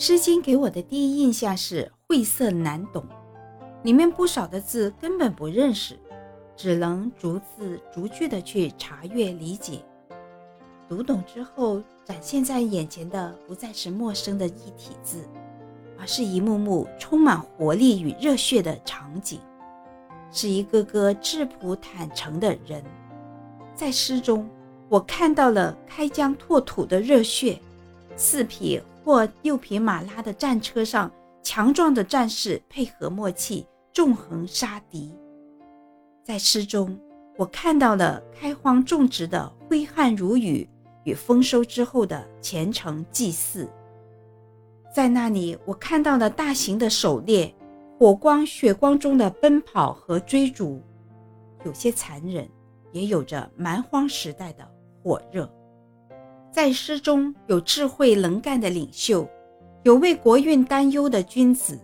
诗经》给我的第一印象是晦涩难懂，里面不少的字根本不认识，只能逐字逐句的去查阅理解。读懂之后，展现在眼前的不再是陌生的一体字，而是一幕幕充满活力与热血的场景，是一个个质朴坦诚的人。在诗中，我看到了开疆拓土的热血，四匹或六匹马拉的战车上，强壮的战士配合默契，纵横杀敌。在诗中，我看到了开荒种植的挥汗如雨。与丰收之后的虔诚祭祀，在那里，我看到了大型的狩猎，火光血光中的奔跑和追逐，有些残忍，也有着蛮荒时代的火热。在诗中有智慧能干的领袖，有为国运担忧的君子，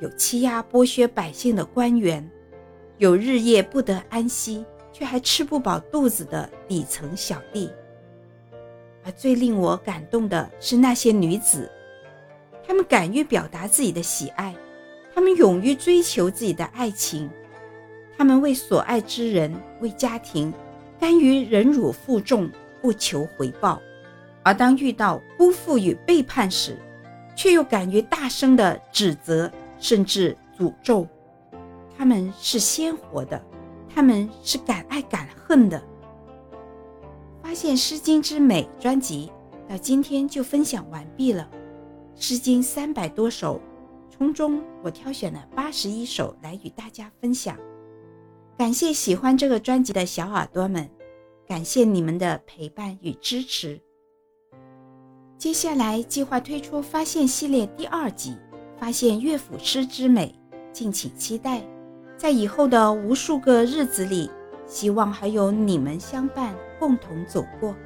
有欺压剥削百姓的官员，有日夜不得安息却还吃不饱肚子的底层小弟。而最令我感动的是那些女子，她们敢于表达自己的喜爱，她们勇于追求自己的爱情，她们为所爱之人、为家庭，甘于忍辱负重，不求回报。而当遇到辜负与背叛时，却又敢于大声的指责，甚至诅咒。他们是鲜活的，他们是敢爱敢恨的。发现《诗经》之美专辑到今天就分享完毕了，《诗经》三百多首，从中我挑选了八十一首来与大家分享。感谢喜欢这个专辑的小耳朵们，感谢你们的陪伴与支持。接下来计划推出发现系列第二集，发现乐府诗之美，敬请期待。在以后的无数个日子里。希望还有你们相伴，共同走过。